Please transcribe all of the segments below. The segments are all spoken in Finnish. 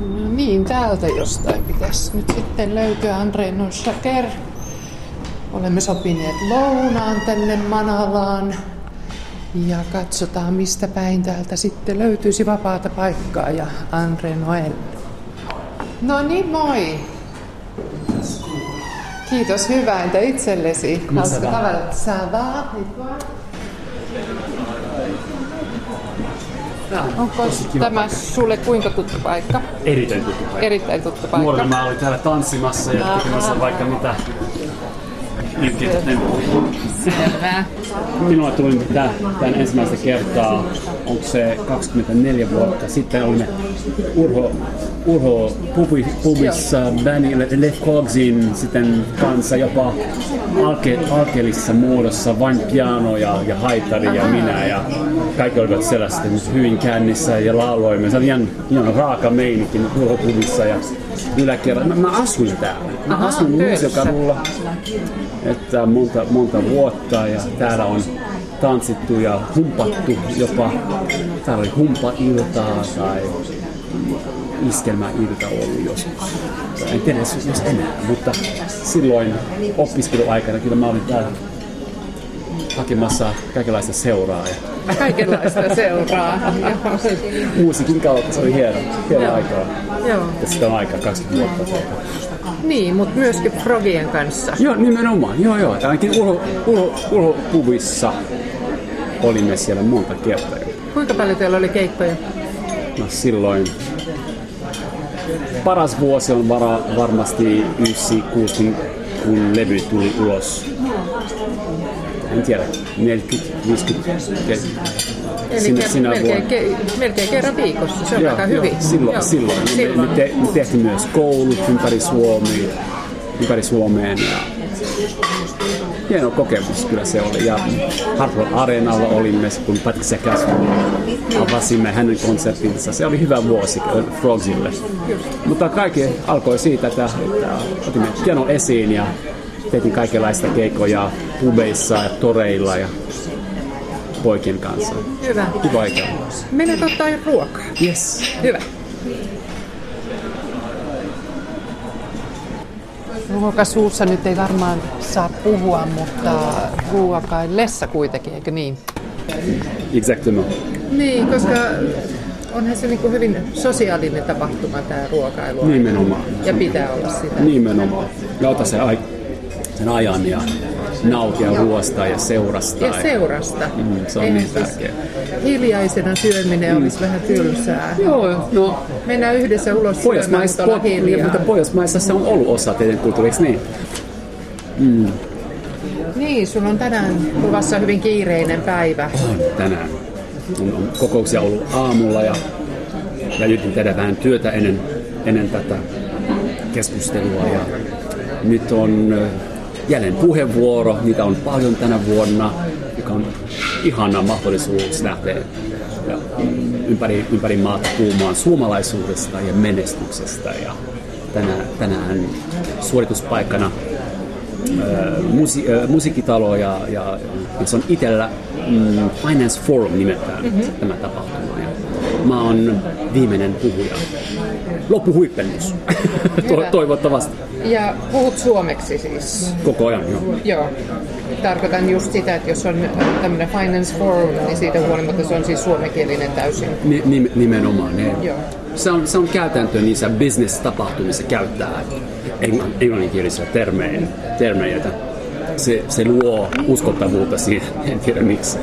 No niin, täältä jostain pitäisi nyt sitten löytyä Andre Nushaker. Olemme sopineet lounaan tänne Manalaan. Ja katsotaan, mistä päin täältä sitten löytyisi vapaata paikkaa ja Andre Noel. No niin, moi! Kiitos, hyvää. Entä itsellesi? Hauska tavata. Sä Onko tämä sulle kuinka tuttu paikka? Erittäin tuttu paikka. Erittäin tuttu paikka. Nuorena mä olin täällä tanssimassa ja tekemässä vaikka mitä Selvä. Minulla tuli tää, tämän ensimmäistä kertaa, onko se 24 vuotta sitten olimme Urho, Urho pubi, pubissa Benny Le Cogsin sitten kanssa jopa alke, alkeellisessa muodossa, vain piano ja, ja haitari ja minä ja kaikki olivat sellaista hyvin kännissä ja lauloimme. Se oli ihan, ihan raaka meininki Urho pubissa ja yläkerralla. Mä, mä asuin täällä. Mä Aha, asuin töissä. Muusikadulla että monta, monta vuotta ja täällä on tanssittu ja humpattu jopa. Täällä oli humpailtaa tai iskelmäilta ollut joskus. En tiedä jos enää, mutta silloin opiskeluaikana kyllä mä olin täällä hakemassa kaikenlaista seuraa ja Kaikenlaista seuraa. musiikin kautta se oli hieno, hieno Joo. aikaa. Joo. Ja sitä on aika 20 vuotta. Niin, mutta myöskin Frogien kanssa. Joo, nimenomaan. Joo, joo. Ainakin ulho, ulho, ulhopubissa olimme siellä monta kertaa. Kuinka paljon teillä oli keikkoja? No silloin paras vuosi on vara, varmasti 96, kun, kun levy tuli ulos. En tiedä, 40, 50 ke- Eli sinä, sinä melkein, vuonna. ke- melkein kerran viikossa. Se on aika hyvin. Silloin, Joo. silloin. Me, me, silloin. te, me tehtiin myös koulut ympäri Suomea, ympäri Suomeen. Ja hieno kokemus kyllä se oli. Ja Hartwell Areenalla olimme, kun Patricia Cass avasimme hänen konserttinsa. Se oli hyvä vuosi äh, Frogsille. Mutta kaikki alkoi siitä, että, että otimme piano esiin ja tehtiin kaikenlaista keikkoja pubeissa ja toreilla ja poikien kanssa. Hyvä. Hyvä aika. Menet ottaa ruokaa. Yes. Hyvä. Ruokasuussa nyt ei varmaan saa puhua, mutta ruokaillessa kuitenkin, eikö niin? Exactement. Niin, koska onhan se niin kuin hyvin sosiaalinen tapahtuma tämä ruokailu. Nimenomaan. Ja pitää olla sitä. Nimenomaan. Ja ota se ai, sen ajan ja nautia ruoasta ja seurasta. Ja seurasta. Mm, se on Eihän niin siis tärkeää. Hiljaisena syöminen olisi vähän tylsää. Joo, no Mennään yhdessä ulos syömään, Pohjoismaissa, po, hiljaa. mutta Pohjoismaissa se on ollut osa teidän kulttuuriksi, niin? Niin, sulla on tänään luvassa hyvin kiireinen päivä. Tänään on, on kokouksia ollut aamulla ja, ja yritin tehdä vähän työtä ennen, ennen tätä keskustelua. Ja nyt on jälleen puheenvuoro, niitä on paljon tänä vuonna, joka on ihana mahdollisuus lähteä ja ympäri, ympäri maata puhumaan suomalaisuudesta ja menestyksestä. Ja tänään, tänään suorituspaikkana ö, musi, ö, musiikkitalo ja, ja, ja se on itsellä mm, Finance Forum nimeltään mm-hmm. tämä tapahtuma. Ja mä oon viimeinen puhuja. Loppuhuippennus. to, toivottavasti. Ja puhut suomeksi siis. Koko ajan, joo. Joo. Tarkoitan just sitä, että jos on tämmöinen Finance Forum, niin siitä huolimatta se on siis suomenkielinen täysin. Ni, nim, nimenomaan. Ne. Joo. Se on, se on käytäntö niissä business-tapahtumissa käyttää englann, englanninkielisiä termejä. termejä. Se, se luo uskottavuutta siihen, en tiedä miksi.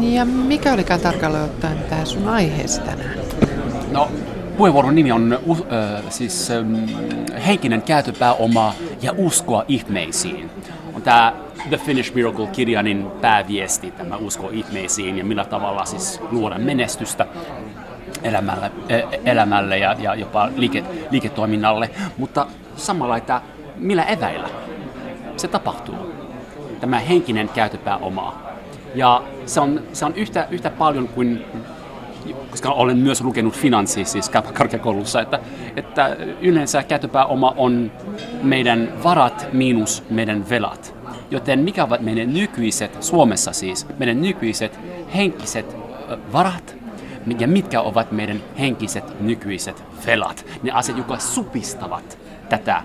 Ja mikä olikaan tarkalleen ottaen tämä sun aiheesi tänään? No, puheenvuoron nimi on uh, siis ähm, henkinen käytöpääoma ja uskoa ihmeisiin. On tämä The Finnish Miracle kirjanin pääviesti, tämä usko ihmeisiin ja millä tavalla siis luoda menestystä elämälle, elämälle ja, ja jopa liike, liiketoiminnalle, mutta samalla, että millä eväillä se tapahtuu, tämä henkinen käytöpääoma. Ja se on, se on yhtä, yhtä paljon kuin koska olen myös lukenut finanssi siis korkeakoulussa, että, että yleensä käytöpääoma on meidän varat miinus meidän velat. Joten mikä ovat meidän nykyiset, Suomessa siis, meidän nykyiset henkiset varat, ja mitkä ovat meidän henkiset nykyiset velat, ne asiat, jotka supistavat tätä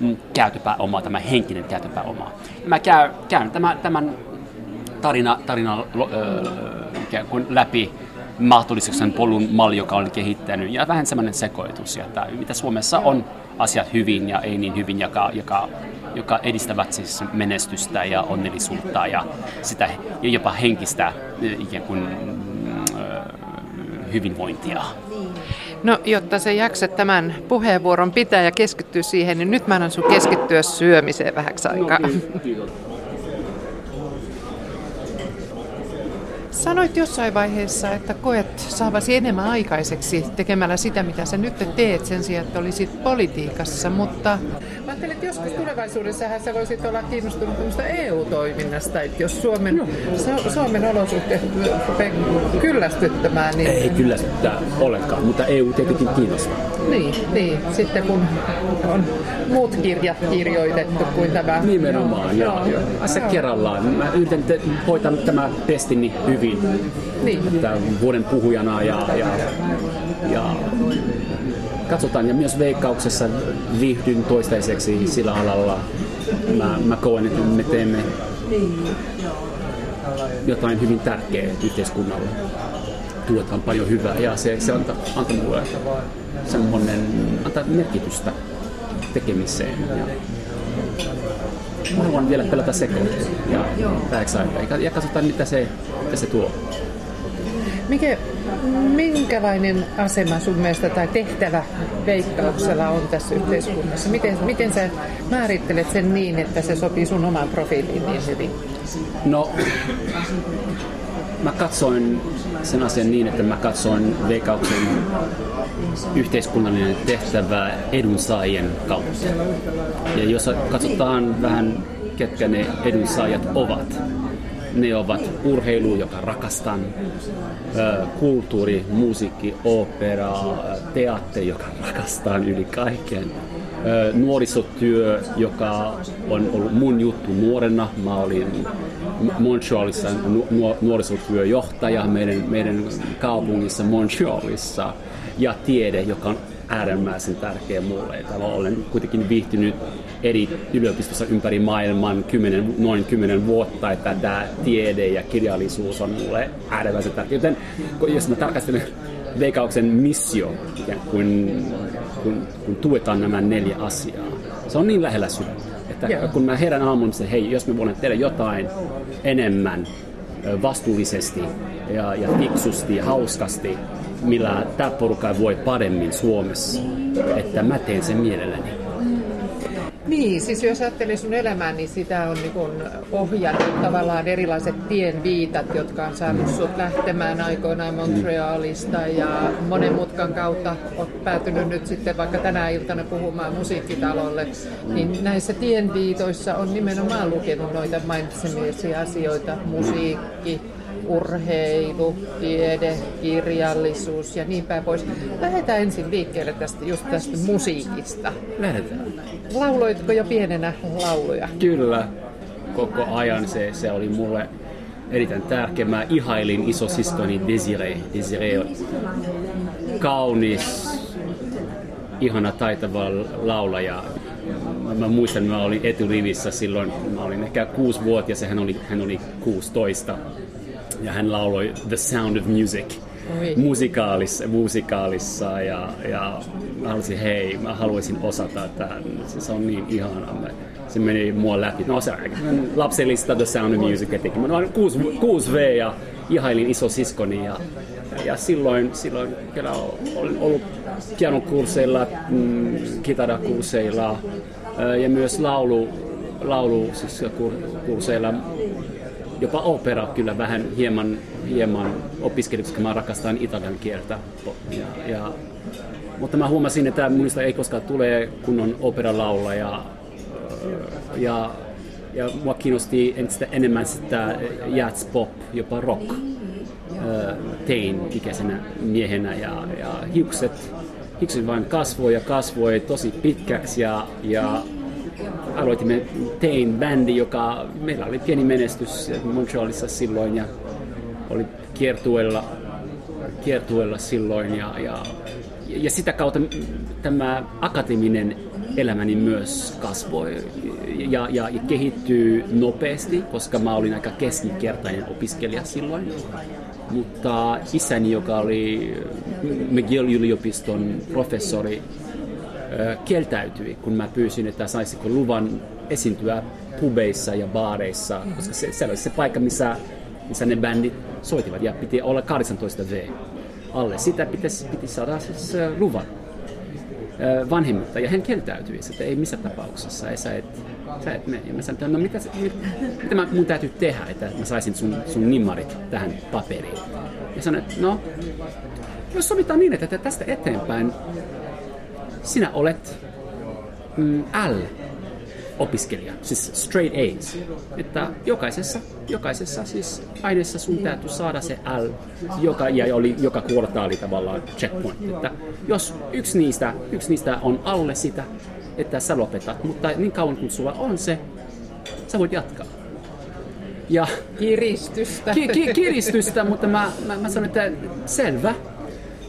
mm, käytöpääomaa, tämä henkinen käytöpääomaa. Mä käyn, käyn tämän, tämän tarina, tarina ikään kuin läpi mahdollisuuksien polun malli, joka on kehittänyt, ja vähän semmoinen sekoitus, että mitä Suomessa on asiat hyvin ja ei niin hyvin, joka, joka, joka edistävät siis menestystä ja onnellisuutta ja sitä ja jopa henkistä ikään kuin hyvinvointia. No, jotta se jaksat tämän puheenvuoron pitää ja keskittyä siihen, niin nyt mä annan sun keskittyä syömiseen vähäksi aikaa. No, Sanoit jossain vaiheessa, että koet saavasi enemmän aikaiseksi tekemällä sitä, mitä sä nyt teet sen sijaan, että olisit politiikassa, mutta mä ajattelin, että joskus tulevaisuudessa sä voisit olla kiinnostunut EU-toiminnasta, että jos Suomen, no. Suomen olosuhteet kyllästyttämään, niin... Ei kyllästyttää ollenkaan, mutta EU tietenkin kiinnostaa. Niin, niin, sitten kun on muut kirjat kirjoitettu kuin tämä. Nimenomaan, joo. joo. joo. Se kerrallaan. Mä yritän hoitaa tämä testini hyvin niin. Että vuoden puhujana ja, ja, ja katsotaan. Ja myös veikkauksessa viihdyn toistaiseksi sillä alalla. Mä, mä koen, että me teemme jotain hyvin tärkeää yhteiskunnalle. Tuotaan paljon hyvää ja se, se antaa, antaa mulle semmoinen, antaa merkitystä tekemiseen. Ja mä haluan vielä pelata sekoitus ja vähäksi aikaa. Ja katsotaan, mitä se, mitä se tuo. Mikä, minkälainen asema sun mielestä tai tehtävä veikkauksella on tässä yhteiskunnassa? Miten, miten sä määrittelet sen niin, että se sopii sun omaan profiiliin niin hyvin? No, mä katsoin sen asian niin, että mä katsoin veikkauksen yhteiskunnallinen tehtävä edunsaajien kautta. Ja jos katsotaan vähän, ketkä ne edunsaajat ovat, ne ovat urheilu, joka rakastan, kulttuuri, musiikki, opera, teatteri, joka rakastan yli kaiken, nuorisotyö, joka on ollut mun juttu nuorena. Mä olin Montrealissa nuorisotyöjohtaja meidän, meidän kaupungissa Montrealissa. Ja tiede, joka on äärimmäisen tärkeä mulle. Täällä olen kuitenkin viihtynyt eri yliopistossa ympäri maailman kymmenen, noin kymmenen vuotta, että tämä tiede ja kirjallisuus on mulle äärimmäisen tärkeä. Joten jos mä tarkastelen veikauksen missio, kun, kun, kun tuetaan nämä neljä asiaa, se on niin lähellä sydäntä. Että yeah. kun mä herän aamun, että hei, jos me voimme tehdä jotain enemmän vastuullisesti ja, ja fiksusti ja hauskasti, millä tämä porukka voi paremmin Suomessa, että mä teen sen mielelläni. Niin, siis jos ajattelee sun elämää, niin sitä on niin ohjannut tavallaan erilaiset tienviitat, jotka on saanut sut lähtemään aikoinaan Montrealista ja monen mutkan kautta olet päätynyt nyt sitten vaikka tänä iltana puhumaan musiikkitalolle. Niin näissä tienviitoissa on nimenomaan lukenut noita mainitsemiesi asioita, musiikki, urheilu, tiede, kirjallisuus ja niin päin pois. Lähdetään ensin liikkeelle tästä, just tästä musiikista. Lähdetään. Lauloitko jo pienenä lauluja? Kyllä, koko ajan se, se oli mulle erittäin tärkeä. Mä ihailin isosiskoni Desiree. Desiree on kaunis, ihana taitava laulaja. Mä, muistan, että mä olin eturivissä silloin, mä olin ehkä kuusi-vuotias ja hän oli, hän oli 16 ja hän lauloi The Sound of Music musikaalissa, musikaalissa ja, ja mä halusin, hei, mä haluaisin osata tämän. Se, se on niin ihanaa. Se meni mua läpi. No se lapsellista The Sound of Music teki. Mä olin 6, 6V ja ihailin iso siskoni ja, ja silloin, silloin kyllä olin ollut pianokursseilla, mm, kitarakursseilla ja myös laulu, laulu siis kursseilla jopa opera kyllä vähän hieman, hieman opiskelin, koska mä rakastan italian kieltä. Ja, ja, mutta mä huomasin, että minusta ei koskaan tule kunnon operalaula ja, ja, ja mua kiinnosti entistä enemmän sitä jazz pop, jopa rock tein ikäisenä miehenä ja, ja hiukset, hiukset vain kasvoi ja kasvoi tosi pitkäksi ja, ja aloitimme tein bändi, joka meillä oli pieni menestys Montrealissa silloin ja oli kiertueella kiertueella silloin ja, ja, ja sitä kautta tämä akateeminen elämäni myös kasvoi ja, ja, ja kehittyy nopeasti, koska mä olin aika keskinkertainen opiskelija silloin. Mutta isäni, joka oli McGill-yliopiston professori, kieltäytyi, kun mä pyysin, että saisiko luvan esiintyä pubeissa ja baareissa, koska se, se oli se paikka, missä, missä ne bändit soitivat ja piti olla 18 V alle. Sitä pitäisi, piti saada siis luvan vanhemmilta ja hän kieltäytyi, että ei missä tapauksessa, ei sä et, sä et mene. Ja mä sanoin, no mitä, mit, mitä mä, mun täytyy tehdä, että mä saisin sun, sun nimmarit tähän paperiin. Ja sanoin, että no, jos sovitaan niin, että tästä eteenpäin sinä olet mm, L opiskelija, siis straight A's. Että jokaisessa, jokaisessa siis aineessa sun täytyy saada se L, joka, ja oli joka kvartaali tavallaan checkpoint. Että jos yksi niistä, yksi niistä on alle sitä, että sä lopetat, mutta niin kauan kun sulla on se, sä voit jatkaa. Ja, kiristystä. Ki, ki, kiristystä, mutta mä, mä, mä sanoin, että selvä,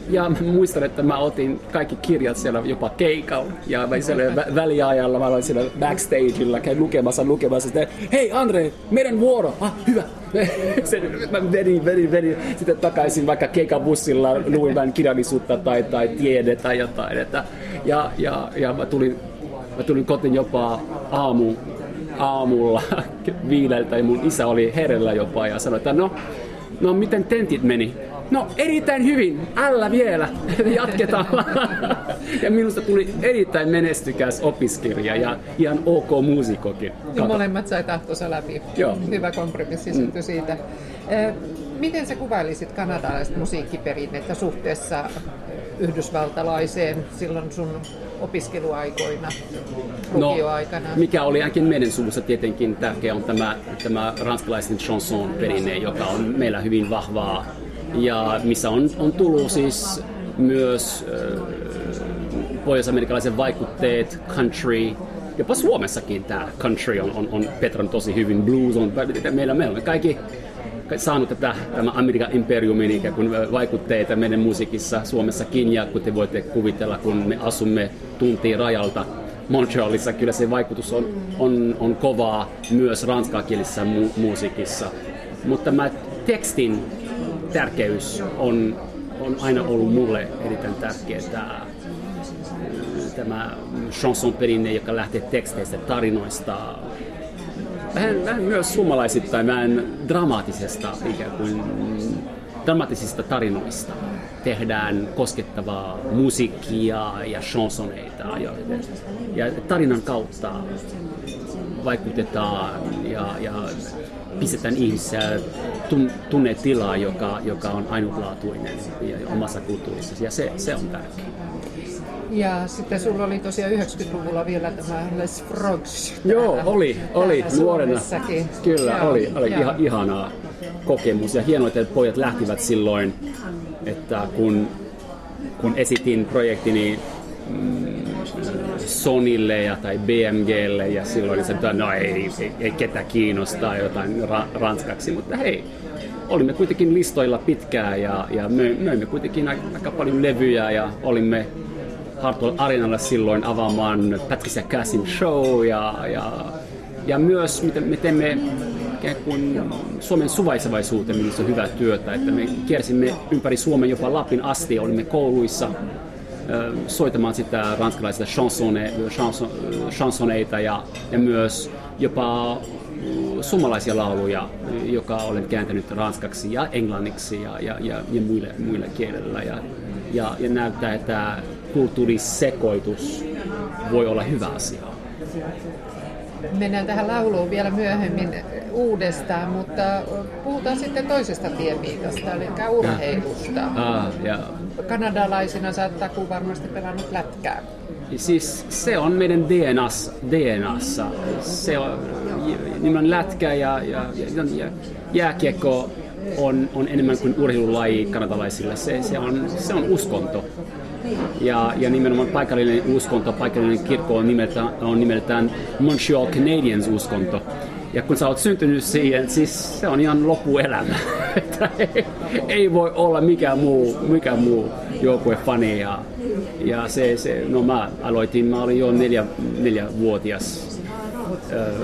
ja mä muistan, että mä otin kaikki kirjat siellä jopa keikalla. Ja mä siellä vä- väliajalla, mä olin siellä backstageilla, käyn lukemassa, lukemassa. Sitten, hei Andre, meidän vuoro. Ah, hyvä. mä vedin, vedin, vedin sitten takaisin vaikka keikabussilla, luin vähän kirjallisuutta tai, tai tiede tai jotain. Että, ja, ja, ja mä tulin, mä tulin kotiin jopa aamu, aamulla viideltä ja mun isä oli herellä jopa ja sanoi, että no, no miten tentit meni? No erittäin hyvin, älä vielä, jatketaan. ja minusta tuli erittäin menestykäs opiskelija ja ihan ok muusikokin. Ja molemmat sai tahtonsa läpi. Joo. Hyvä kompromissi syntyi mm. siitä. Miten sä kuvailisit kanadalaista musiikkiperinnettä suhteessa yhdysvaltalaiseen silloin sun opiskeluaikoina, lukioaikana? No, mikä oli ainakin meidän suvussa tietenkin tärkeä on tämä, tämä ranskalaisen chanson perinne, joka on meillä hyvin vahvaa ja missä on, on tullut siis myös äh, pohjois-amerikkalaisen vaikutteet, country, jopa Suomessakin tämä country on, on, on Petran tosi hyvin, blues on, meillä, meillä on kaikki saanut tätä tämä Amerikan imperiumin ikään kuin vaikutteita meidän musiikissa Suomessakin ja kun te voitte kuvitella, kun me asumme tuntiin rajalta Montrealissa, kyllä se vaikutus on, on, on kovaa myös ranskakielisessä mu- musiikissa. Mutta mä tekstin tärkeys on, on aina ollut mulle erittäin tärkeää. Tämä chanson perinne, joka lähtee teksteistä, tarinoista, vähän, vähän myös suomalaisittain, vähän dramaattisesta ikään kuin dramaattisista tarinoista tehdään koskettavaa musiikkia ja chansoneita ja, ja tarinan kautta vaikutetaan ja, ja pistetään ihmisiä tunnetilaa, joka, joka on ainutlaatuinen ja omassa kulttuurissa. Ja se, se on tärkeää. Ja sitten sulla oli tosiaan 90-luvulla vielä tämä Les Frogs. Joo, oli, oli nuorena. Kyllä, Joo, oli, oli ihan, ihanaa kokemus. Ja hienoa, että pojat lähtivät silloin, että kun, kun esitin projektini Sonille ja, tai BMGlle ja silloin se, että no ei, ei, ei ketä kiinnostaa jotain ra- ranskaksi, mutta hei, olimme kuitenkin listoilla pitkään ja, ja möimme kuitenkin aika paljon levyjä ja olimme Hartwell Arenalla silloin avaamaan Patricia Cassin show ja, ja, ja myös miten me teemme kuin Suomen suvaisevaisuuteen missä on hyvää työtä, että me kiersimme ympäri Suomen jopa Lapin asti, olimme kouluissa soitamaan sitä ranskalaisia chansone, chanson, chansoneita ja, ja myös jopa suomalaisia lauluja, joka olen kääntänyt ranskaksi ja englanniksi ja, ja, ja, ja muille, muille kielillä. Ja, ja, ja näyttää, että kulttuurisekoitus voi olla hyvä asia. Mennään tähän lauluun vielä myöhemmin uudestaan, mutta puhutaan sitten toisesta tiepiikasta, eli urheilusta. Ah, ja. Kanadalaisina sä oot varmasti pelannut lätkää. Siis se on meidän DNAssa. DNAssa. Se on nimenomaan lätkä ja, ja, ja, ja jääkiekko on, on enemmän kuin urheilulaji kanadalaisille. Se, se, on, se on uskonto. Ja, ja nimenomaan paikallinen uskonto, paikallinen kirkko on nimeltään, on nimeltään Montreal Canadiens uskonto. Ja kun sä oot syntynyt siihen, siis se on ihan loppuelämä. Ei, ei voi olla mikään muu, mikään muu joukkuefani. Ja, ja se, se, no mä aloitin, mä olin jo neljä, neljävuotias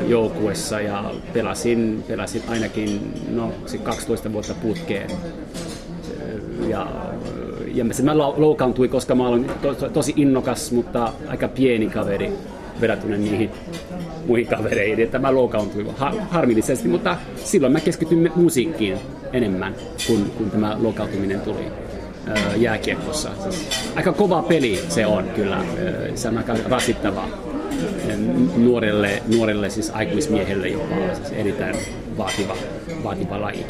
joukkuessa ja pelasin, pelasin ainakin no, 12 vuotta putkeen. Ja, ja se mä loukkaantuin, koska mä olen to, to, tosi innokas, mutta aika pieni kaveri verrattuna niihin muihin kavereihin, että mä loukkaantuin har- harmillisesti, mutta silloin mä keskityin musiikkiin enemmän, kun, kun tämä loukkaantuminen tuli jääkiekossa. Siis aika kova peli se on kyllä, se on aika rasittavaa nuorelle, nuorelle siis aikuismiehelle jopa siis erittäin vaativa, vaativa laji.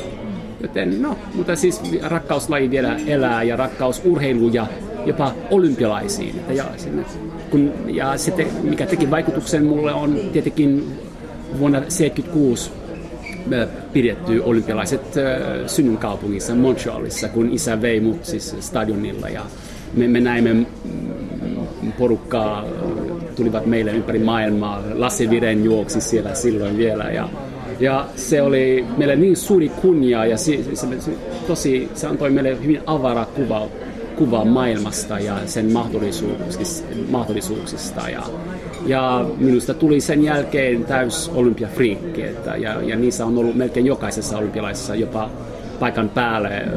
Joten no, mutta siis rakkauslaji vielä elää ja rakkaus urheilu ja jopa olympialaisiin. Ja, sinne, kun, ja sitten mikä teki vaikutuksen mulle on tietenkin vuonna 1976 pidetty olympialaiset synnynkaupungissa Montrealissa, kun isä vei mut siis stadionilla ja me, me näimme porukkaa, tulivat meille ympäri maailmaa. Lassi Viren juoksi siellä silloin vielä ja, ja se oli meille niin suuri kunnia ja se, se, se, tosi, se antoi meille hyvin avara kuva, kuva maailmasta ja sen mahdollisuuksista, ja, ja minusta tuli sen jälkeen täys olympiafriikki, että, ja, ja niissä on ollut melkein jokaisessa olympialaisessa jopa paikan päälle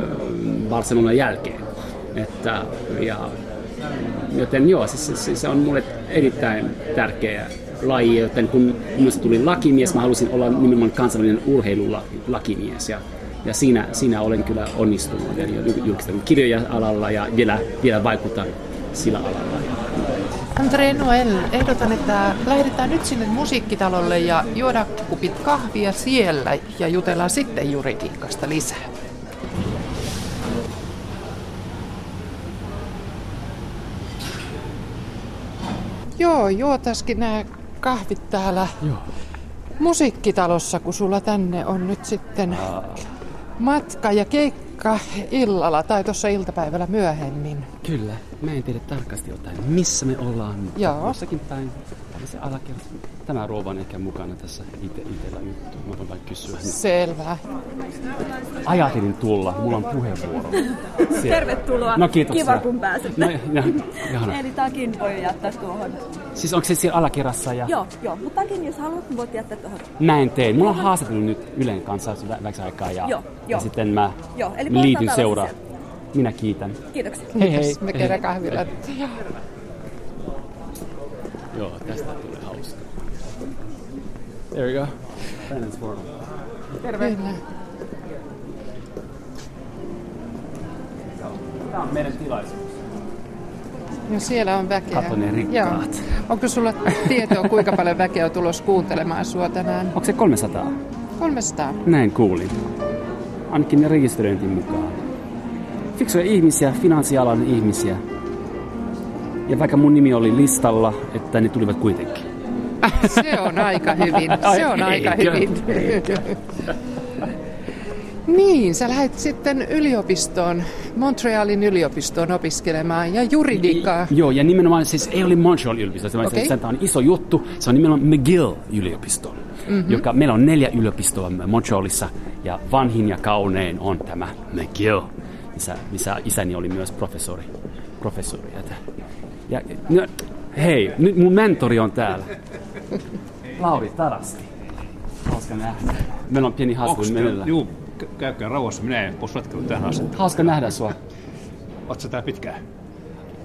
Barcelonan jälkeen. Että, ja, joten joo, se, se, se on mulle erittäin tärkeä laji, joten kun minusta tuli lakimies, mä halusin olla nimenomaan kansallinen urheilulakimies. Ja, ja siinä, siinä olen kyllä onnistunut ja julkistanut kirjoja alalla ja vielä, vielä vaikutan sillä alalla. Andre Noel, ehdotan, että lähdetään nyt sinne musiikkitalolle ja juoda kupit kahvia siellä ja jutellaan sitten juridiikasta lisää. Joo, juotaskin nämä kahvit täällä Joo. musiikkitalossa, kun sulla tänne on nyt sitten Aa. Matka ja keikka illalla tai tuossa iltapäivällä myöhemmin. Kyllä, mä en tiedä tarkasti jotain, missä me ollaan. Joo. Jossakin päin se alakerta. Tämä ehkä mukana tässä ite, itellä juttu. Mä voin vain kysyä. Selvä. Ajatelin tulla. Mulla on puheenvuoro. Siellä. Tervetuloa. No kiitos. Kiva kun pääsit. No, ja, Eli takin voi jättää tuohon. Siis onko se siellä alakerrassa? Ja... Joo, joo. Mutta takin jos haluat, niin voit jättää tuohon. Mä en tee. Mulla on haastattelu nyt Ylen kanssa vähäksi aikaa. Ja, joo, ja sitten mä joo, eli liityn seuraan. Minä kiitän. Kiitoksia. Hei hei. Me kerran kahvilla. Joo, tästä tulee. There you go. Brandon's World. Terve. Tämä on meidän tilaisuus. No siellä on väkeä. Kato ne rikkaat. Joo. Onko sulla tietoa, kuinka paljon väkeä on tulossa kuuntelemaan sua tänään? Onko se 300? 300? Näin kuulin. Ainakin ne rekisteröintin mukaan. Fiksuja ihmisiä, finanssialan ihmisiä, ja vaikka mun nimi oli listalla, että ne tulivat kuitenkin. Se on aika hyvin. Se on aika hyvin. Niin, sä lähdet sitten yliopistoon, Montrealin yliopistoon opiskelemaan ja juridiikkaa. Joo, ja nimenomaan siis ei ole Montreal yliopisto, okay. se on iso juttu. Se on nimenomaan McGill-yliopisto, mm-hmm. joka meillä on neljä yliopistoa Montrealissa ja vanhin ja kaunein on tämä McGill, missä, missä isäni oli myös professori. professori. Ja, no, hei, nyt mun mentori on täällä. Lauri Tarasti. Hauska nähdä. Meillä on pieni haastattelu menellä. Juu, käykää rauhassa. Minä en ole ratkannut tähän asti. Hauska nähdä sua. Oletko tää pitkään?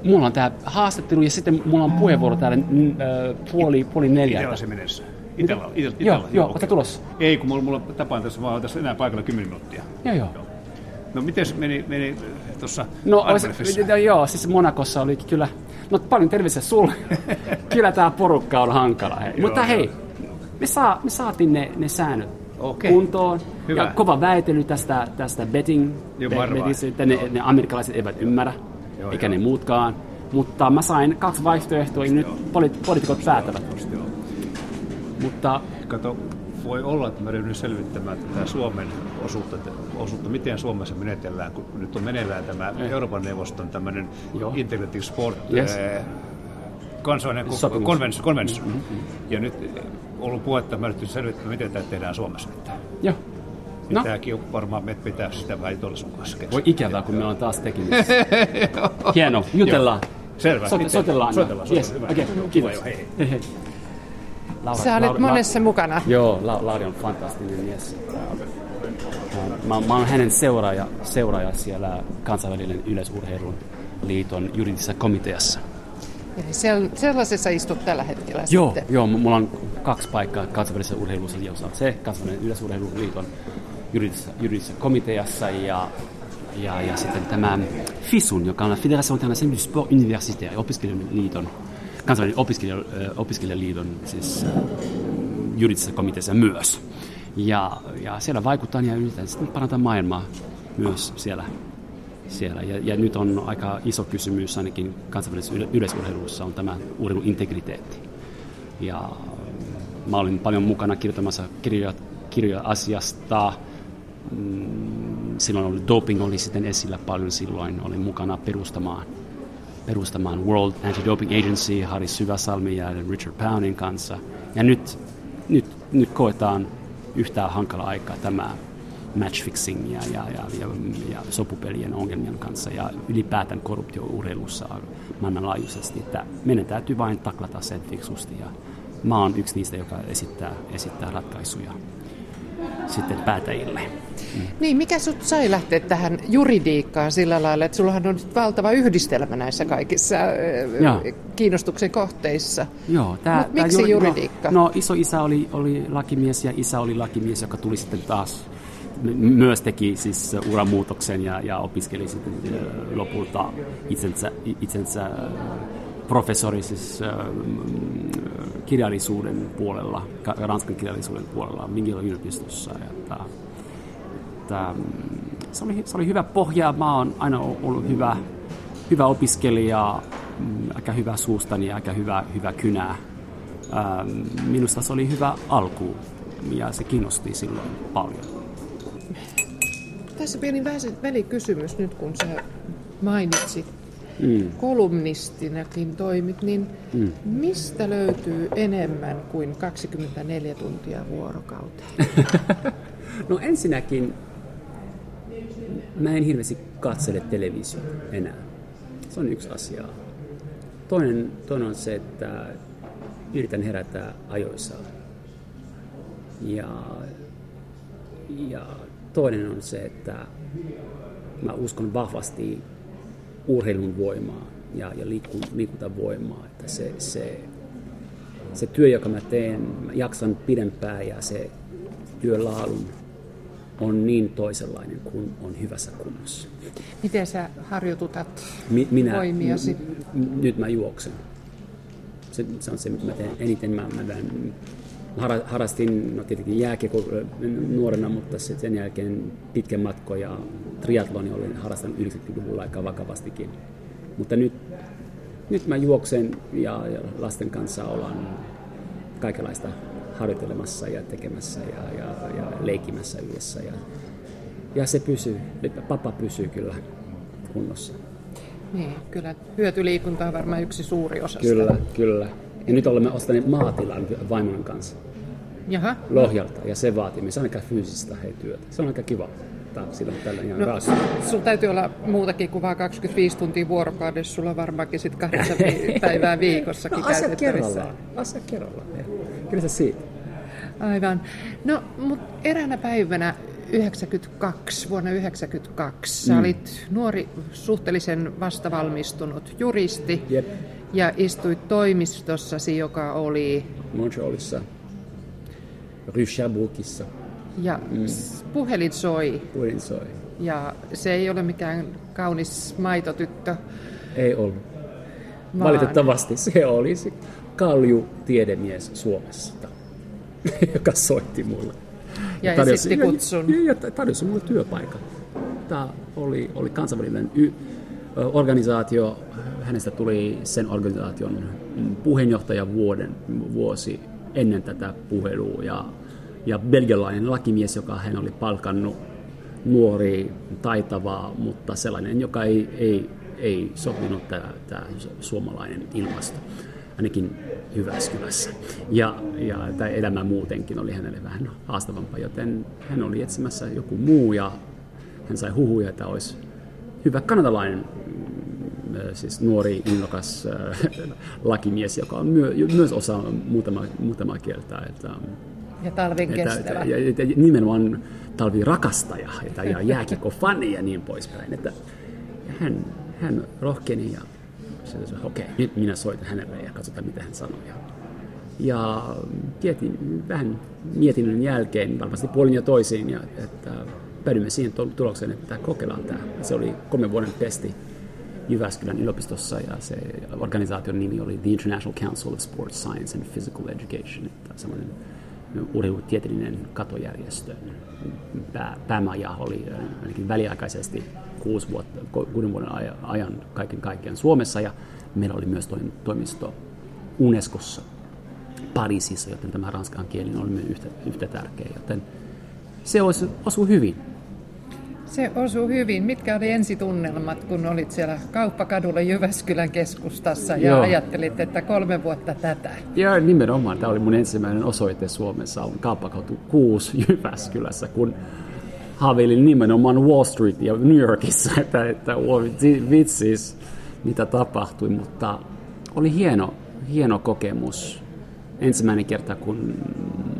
Mulla on tää haastattelu ja sitten mulla on puheenvuoro täällä äh, puoli, puoli neljä. Itellä se menessä. Itellä, itellä, itellä, joo, joo, okay. tulossa. Ei, kun mulla, mulla tapaan tässä, oon tässä enää paikalla 10 minuuttia. Joo, joo. joo. No miten meni, meni tuossa No olis, joo, siis Monakossa oli kyllä No paljon terveisiä sulle. Kyllä tämä porukka on hankala. Hei. Joo, Mutta hei, me, saa, me saatiin ne, ne säännöt okay. kuntoon. Hyvä. Ja kova väitely tästä, tästä betting, Joo, että ne, ne amerikkalaiset eivät ymmärrä, joo, eikä joo. ne muutkaan. Mutta mä sain kaksi vaihtoehtoa, ja nyt poliitikot päätävät. Mutta Kato, voi olla, että mä ryhdyn selvittämään tätä Suomen osuutta, osuutta, miten Suomessa menetellään, kun nyt on meneillään tämä. Euroopan neuvoston tämmöinen Integrative Sport yes. kansainvälinen konvensio. konvensio. Mm-hmm. Ja nyt ollut puhetta, mä nyt selvittämään, miten tämä tehdään Suomessa. Joo. No. No. Tämäkin on varmaan, me pitää sitä vähän tuolla sun kanssa Voi keksiä. ikävää, kun me on taas tekemisissä. Hieno, jutellaan. Selvä. Miten? soitellaan. Soitellaan, Yes. Okei, Hyvä. kiitos. Hyvä, hei. Hei, hei. Laura, Sä olet Laura- monessa mukana. Joo, La- Lauri on fantastinen mies. Mä, mä oon hänen seuraaja, seuraaja siellä kansainvälinen yleisurheilun liiton juridisessa komiteassa. Eli sel- sellaisessa istut tällä hetkellä Joo, sitten. joo, mulla on kaksi paikkaa kansainvälisessä urheilussa, jossa on se kansainvälinen yleisurheiluliiton juridisessa, juridisessa komiteassa ja, ja, ja sitten tämä FISUN, joka on la Fédération Internationale du Sport Universitaire, opiskelijaliiton, kansainvälinen opiskelija, opiskelijaliiton siis, juridisessa komiteassa myös. Ja, ja siellä vaikutaan ja yritetään sitten parantaa maailmaa myös siellä siellä. Ja, ja nyt on aika iso kysymys ainakin kansainvälisessä yle- yleisurheilussa on tämä urheilun integriteetti. Ja mä olin paljon mukana kirjoittamassa kirjoja, kirjoja asiasta. Mm, Silloin oli, doping oli sitten esillä paljon silloin. Olin mukana perustamaan, perustamaan World Anti-Doping Agency Harri Syväsalmi ja Richard Poundin kanssa. Ja nyt, nyt, nyt koetaan yhtään hankala aikaa tämä matchfixing ja, ja, ja, ja, ja sopupelien ongelmien kanssa ja ylipäätään korruptio urheilussa maailmanlaajuisesti. Että meidän täytyy vain taklata sen fiksusti ja mä oon yksi niistä, joka esittää, esittää ratkaisuja sitten päätäjille. Niin, mikä sut sai lähteä tähän juridiikkaan sillä lailla, että sullahan on nyt valtava yhdistelmä näissä kaikissa Joo. kiinnostuksen kohteissa. Joo, tää, Mut miksi juri- juridiikka? No, no iso isä oli, oli lakimies ja isä oli lakimies, joka tuli sitten taas myös teki siis uramuutoksen ja, ja opiskeli sitten lopulta itsensä, itsensä ö, professori ö, mm, kirjallisuuden puolella, ka- ranskan kirjallisuuden puolella Mingilla yliopistossa. Että, että, se, oli, se oli hyvä pohja. Mä oon aina ollut hyvä, hyvä opiskelija, mm, aika hyvä suustani ja aika hyvä, hyvä kynää. Ähm, Minusta se oli hyvä alku ja se kiinnosti silloin paljon. Tässä pieni välikysymys nyt, kun sä mainitsit mm. kolumnistinakin toimit, niin mm. mistä löytyy enemmän kuin 24 tuntia vuorokauteen? No ensinnäkin mä en hirveästi katsele televisiota enää. Se on yksi asia. Toinen, toinen on se, että yritän herätä ajoissa. Ja, ja toinen on se, että mä uskon vahvasti urheilun voimaa ja, ja liikun, liikuntavoimaa. Että se, se, se työ, joka mä teen, mä jaksan pidempään ja se työlaadun on niin toisenlainen kuin on hyvässä kunnossa. Miten sä harjoitutat Mi- minä, voimiasi? n- nyt mä juoksen. Se, se on se, mitä mä teen eniten. Mä, mä, harrastin no tietenkin jääkiekko ö, nuorena, mutta sen jälkeen pitkän matkoja ja triatloni olin harrastanut 90-luvulla aika vakavastikin. Mutta nyt, nyt mä juoksen ja, ja lasten kanssa ollaan kaikenlaista harjoittelemassa ja tekemässä ja, ja, ja leikimässä yhdessä. Ja, ja se pysyy, papa pysyy kyllä kunnossa. Niin, kyllä hyötyliikunta on varmaan yksi suuri osa Kyllä, sitä. kyllä. Ja nyt olemme ostaneet maatilan vaimon kanssa Jaha, Lohjalta, ja se vaatii myös aika fyysistä hei työtä. Se on aika kiva. Tää, silloin tällä ihan No, sulla täytyy olla muutakin kuin vain 25 tuntia vuorokaudessa. Sulla on varmaankin sitten kahdeksan päivää viikossakin no, asia käytettävissä. kerrallaan. Asia kerrallaan. Kyllä se siitä. Aivan. No, mutta eräänä päivänä 92, vuonna 92, sä Mm. olit nuori, suhteellisen vastavalmistunut juristi Jep. Ja istuit toimistossasi, joka oli, Montrealissa. Rue Sherbrookeissa. ja Mm. puhelin soi, Puhelin soi. ja se ei ole mikään kaunis maitotyttö, Ei ollut. vaan Valitettavasti se oli se kalju tiedemies Suomessa, joka soitti mulle. Ja tarjosi- esitti kutsun. Ja, ja tarjosi mulle työpaikan. Tämä oli, oli kansainvälinen y, organisaatio. Hänestä tuli sen organisaation puheenjohtaja vuoden, vuosi ennen tätä puhelua. Ja, ja belgialainen lakimies, joka hän oli palkannut nuori, taitava, mutta sellainen, joka ei, ei, ei sopinut tämä, tämä suomalainen ilmasto. ainakin Jyväskylässä. Ja, ja tämä elämä muutenkin oli hänelle vähän haastavampaa, joten hän oli etsimässä joku muu ja hän sai huhuja, että olisi hyvä kanadalainen siis nuori, innokas äh, lakimies, joka on myö, myös osaa muutama, muutama kieltä. Että, ja talvin että, kestävä. Ja, ja, ja nimenomaan talvi rakastaja että, ja jääkikko fani ja niin poispäin. Että, ja hän, hän rohkeni ja se, se okei, okay, nyt minä soitan hänelle ja katsotaan mitä hän sanoo. Ja, ja tietin, vähän mietinnön jälkeen, varmasti puolin ja toisiin, ja, että päädyimme siihen tulokseen, että kokeillaan tämä. Se oli kolmen vuoden testi Jyväskylän yliopistossa ja se organisaation nimi oli The International Council of Sports Science and Physical Education, että semmoinen urheilutieteellinen katojärjestö. Pää, päämaja oli ainakin väliaikaisesti kuusi vuotta, kuuden vuoden ajan kaiken kaikkiaan Suomessa ja meillä oli myös toimisto Unescossa Pariisissa, joten tämä ranskan kieli oli yhtä, yhtä tärkeä, joten se osui hyvin. Se osuu hyvin. Mitkä oli ensitunnelmat, kun olit siellä kauppakadulla Jyväskylän keskustassa ja Joo. ajattelit, että kolme vuotta tätä? Joo, nimenomaan. Tämä oli mun ensimmäinen osoite Suomessa, on kauppakatu 6 Jyväskylässä, kun haaveilin nimenomaan Wall Street ja New Yorkissa, että, että vitsis, mitä tapahtui, mutta oli hieno, hieno kokemus. Ensimmäinen kerta, kun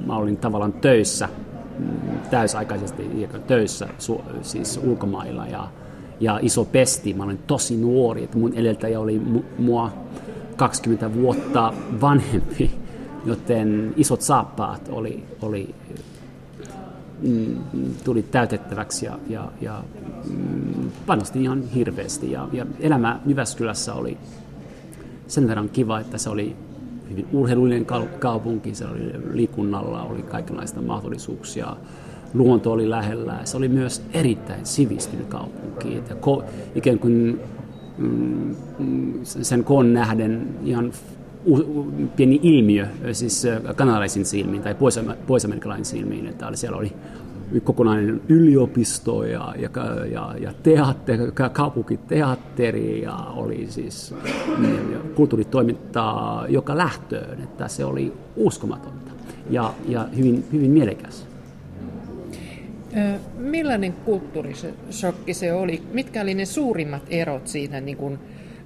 mä olin tavallaan töissä – täysaikaisesti töissä siis ulkomailla ja, ja iso pesti. Mä olin tosi nuori, että mun edeltäjä oli mua 20 vuotta vanhempi, joten isot saappaat oli, oli mm, tuli täytettäväksi ja, ja, ja mm, panosti ihan hirveästi. Ja, ja elämä Jyväskylässä oli sen verran kiva, että se oli hyvin urheilullinen kaupunki, se oli liikunnalla, oli kaikenlaista mahdollisuuksia, luonto oli lähellä. Se oli myös erittäin sivistynyt kaupunki, että ko, ikään kuin mm, sen koon nähden ihan pieni ilmiö, siis kanalaisin silmiin tai pois-amerikkalaisen silmiin, että siellä oli kokonainen yliopisto ja, ja, ja, ja teatteri, kaupunkiteatteri ja oli siis ja kulttuuritoimintaa joka lähtöön, että se oli uskomatonta ja, ja hyvin, hyvin mielekäs. Millainen kulttuurisokki se oli? Mitkä oli ne suurimmat erot siinä niin kuin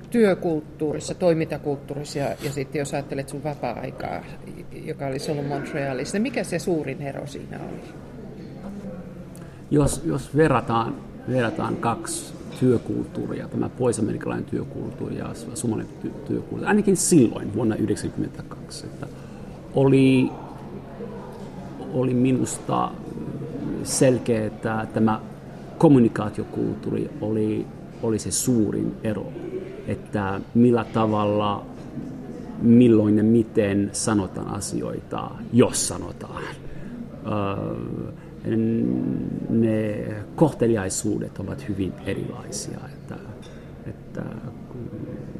työkulttuurissa, toimintakulttuurissa ja, ja sitten jos ajattelet sun vapaa-aikaa, joka oli ollut Montrealissa, mikä se suurin ero siinä oli? Jos, jos verrataan, verrataan kaksi työkulttuuria, tämä poisamerikkalainen työkulttuuri ja suomalainen työkulttuuri, ainakin silloin vuonna 1992, että oli, oli minusta selkeä, että tämä kommunikaatiokulttuuri oli, oli se suurin ero, että millä tavalla, milloin ja miten sanotaan asioita, jos sanotaan. Öö, ne kohteliaisuudet ovat hyvin erilaisia. Että, että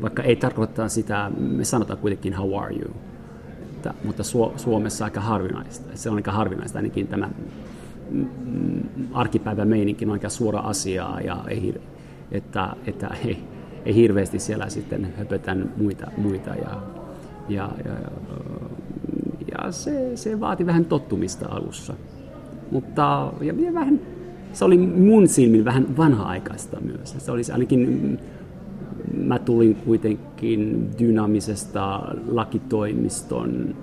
vaikka ei tarkoita sitä, me sanotaan kuitenkin how are you, että, mutta Suomessa aika harvinaista. Se on aika harvinaista ainakin tämä mm, arkipäivän meininki on aika suora asiaa ja ei, että, että ei, ei hirveästi siellä sitten höpötän muita, muita ja, ja, ja, ja se, se vaati vähän tottumista alussa. Mutta ja vähän, se oli mun silmin vähän vanha-aikaista myös. Se oli ainakin, mä tulin kuitenkin dynaamisesta lakitoimiston,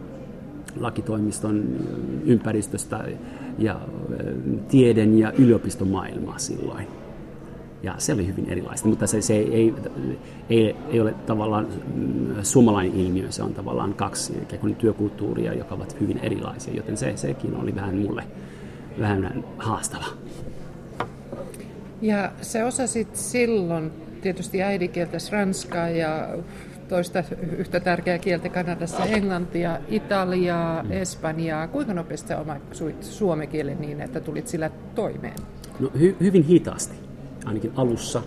lakitoimiston ympäristöstä ja tieden ja yliopistomaailmaa silloin. Ja se oli hyvin erilaista, mutta se, se ei, ei, ei ole tavallaan suomalainen ilmiö, se on tavallaan kaksi työkulttuuria, jotka ovat hyvin erilaisia, joten se, sekin oli vähän mulle vähän haastava. Ja se osasit silloin tietysti äidinkieltä ranskaa ja toista yhtä tärkeää kieltä Kanadassa, englantia, italiaa, mm. espanjaa. Kuinka nopeasti omaksuit suomen kielen niin, että tulit sillä toimeen? No, hy- hyvin hitaasti, ainakin alussa.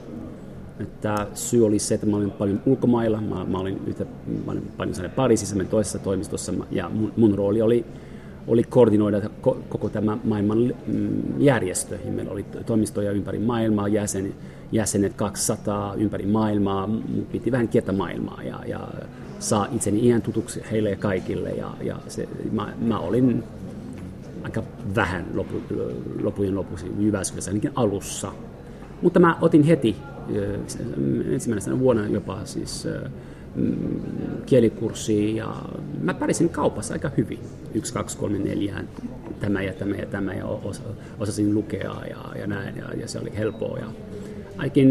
Että syy oli se, että mä olin paljon ulkomailla. Mä, mä olin yhtä, mä olin paljon Pariisissa, toisessa toimistossa ja mun, mun rooli oli oli koordinoida koko tämä maailman mm, järjestö. Meillä oli toimistoja ympäri maailmaa, jäsen, jäsenet 200 ympäri maailmaa. Piti vähän kiertää maailmaa ja, ja saa itseni ihan tutuksi heille kaikille. Ja, ja se, mä, mä olin aika vähän lopu, lopujen lopuksi Jyväskylässä, ainakin alussa. Mutta mä otin heti ensimmäisenä vuonna jopa siis kielikurssiin ja mä pärjäsin kaupassa aika hyvin. Yksi, kaksi, kolme, neljä, tämä ja tämä ja tämä ja osasin lukea ja, ja näin ja, ja se oli helppoa ja ainakin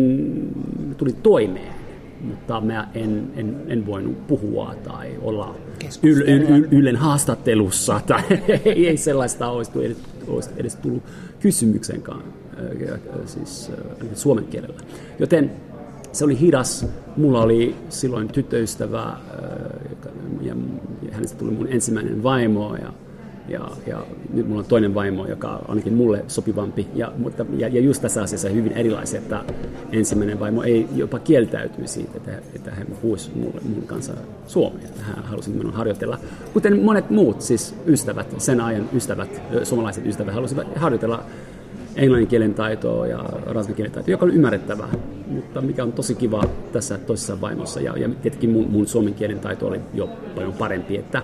tuli toimeen mutta mä en, en, en voinut puhua tai olla yl, yl, yl, Ylen haastattelussa tai ei sellaista olisi edes, olisi edes tullut kysymyksenkaan siis suomen kielellä. Joten se oli hidas. Mulla oli silloin tyttöystävä ja hänestä tuli mun ensimmäinen vaimo ja ja, ja nyt mulla on toinen vaimo, joka on ainakin mulle sopivampi. Ja, mutta, ja, ja just tässä asiassa hyvin erilaisia, että ensimmäinen vaimo ei jopa kieltäytyi siitä, että, että hän puhuisi mulle, mun kanssa suomea. Hän halusi minun harjoitella, kuten monet muut siis ystävät, sen ajan ystävät, suomalaiset ystävät halusivat harjoitella englannin kielen taitoa ja ranskan kielen taitoa, joka on ymmärrettävää, mutta mikä on tosi kiva tässä toisessa vaimossa. Ja, ja tietenkin mun, mun suomen kielen taito oli jo paljon parempi, että,